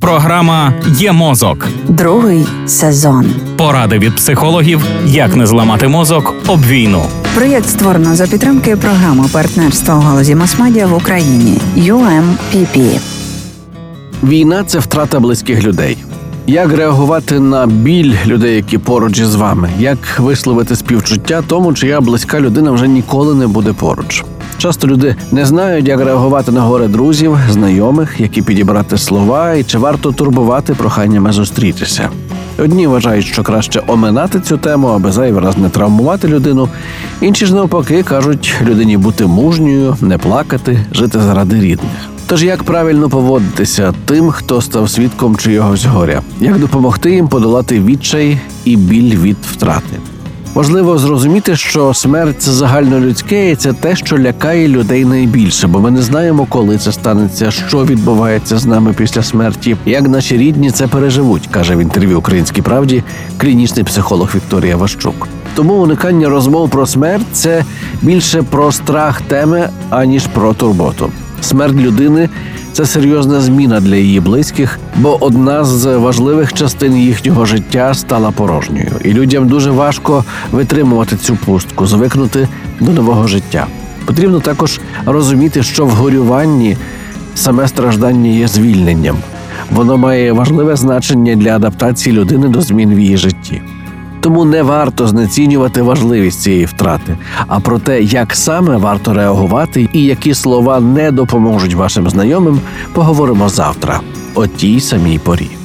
Програма Є мозок. Другий сезон. Поради від психологів, як не зламати мозок об війну. Проєкт створено за підтримки програми партнерства у галузі масмедіа в Україні UMPP. Війна це втрата близьких людей. Як реагувати на біль людей, які поруч із вами? Як висловити співчуття тому, чия близька людина вже ніколи не буде поруч? Часто люди не знають, як реагувати на горе друзів, знайомих, які підібрати слова, і чи варто турбувати проханнями зустрітися. Одні вважають, що краще оминати цю тему, аби зайвий раз не травмувати людину. Інші ж навпаки кажуть людині бути мужньою, не плакати, жити заради рідних. Тож як правильно поводитися тим, хто став свідком чийогось горя, як допомогти їм подолати відчай і біль від втрати? Важливо зрозуміти, що смерть загальнолюдське, і це те, що лякає людей найбільше, бо ми не знаємо, коли це станеться, що відбувається з нами після смерті, як наші рідні це переживуть, каже в інтерв'ю Українській правді клінічний психолог Вікторія Ващук. Тому уникання розмов про смерть це більше про страх теми, аніж про турботу. Смерть людини це серйозна зміна для її близьких, бо одна з важливих частин їхнього життя стала порожньою, і людям дуже важко витримувати цю пустку, звикнути до нового життя. Потрібно також розуміти, що в горюванні саме страждання є звільненням. Воно має важливе значення для адаптації людини до змін в її житті. Тому не варто знецінювати важливість цієї втрати, а про те, як саме варто реагувати і які слова не допоможуть вашим знайомим, поговоримо завтра о тій самій порі.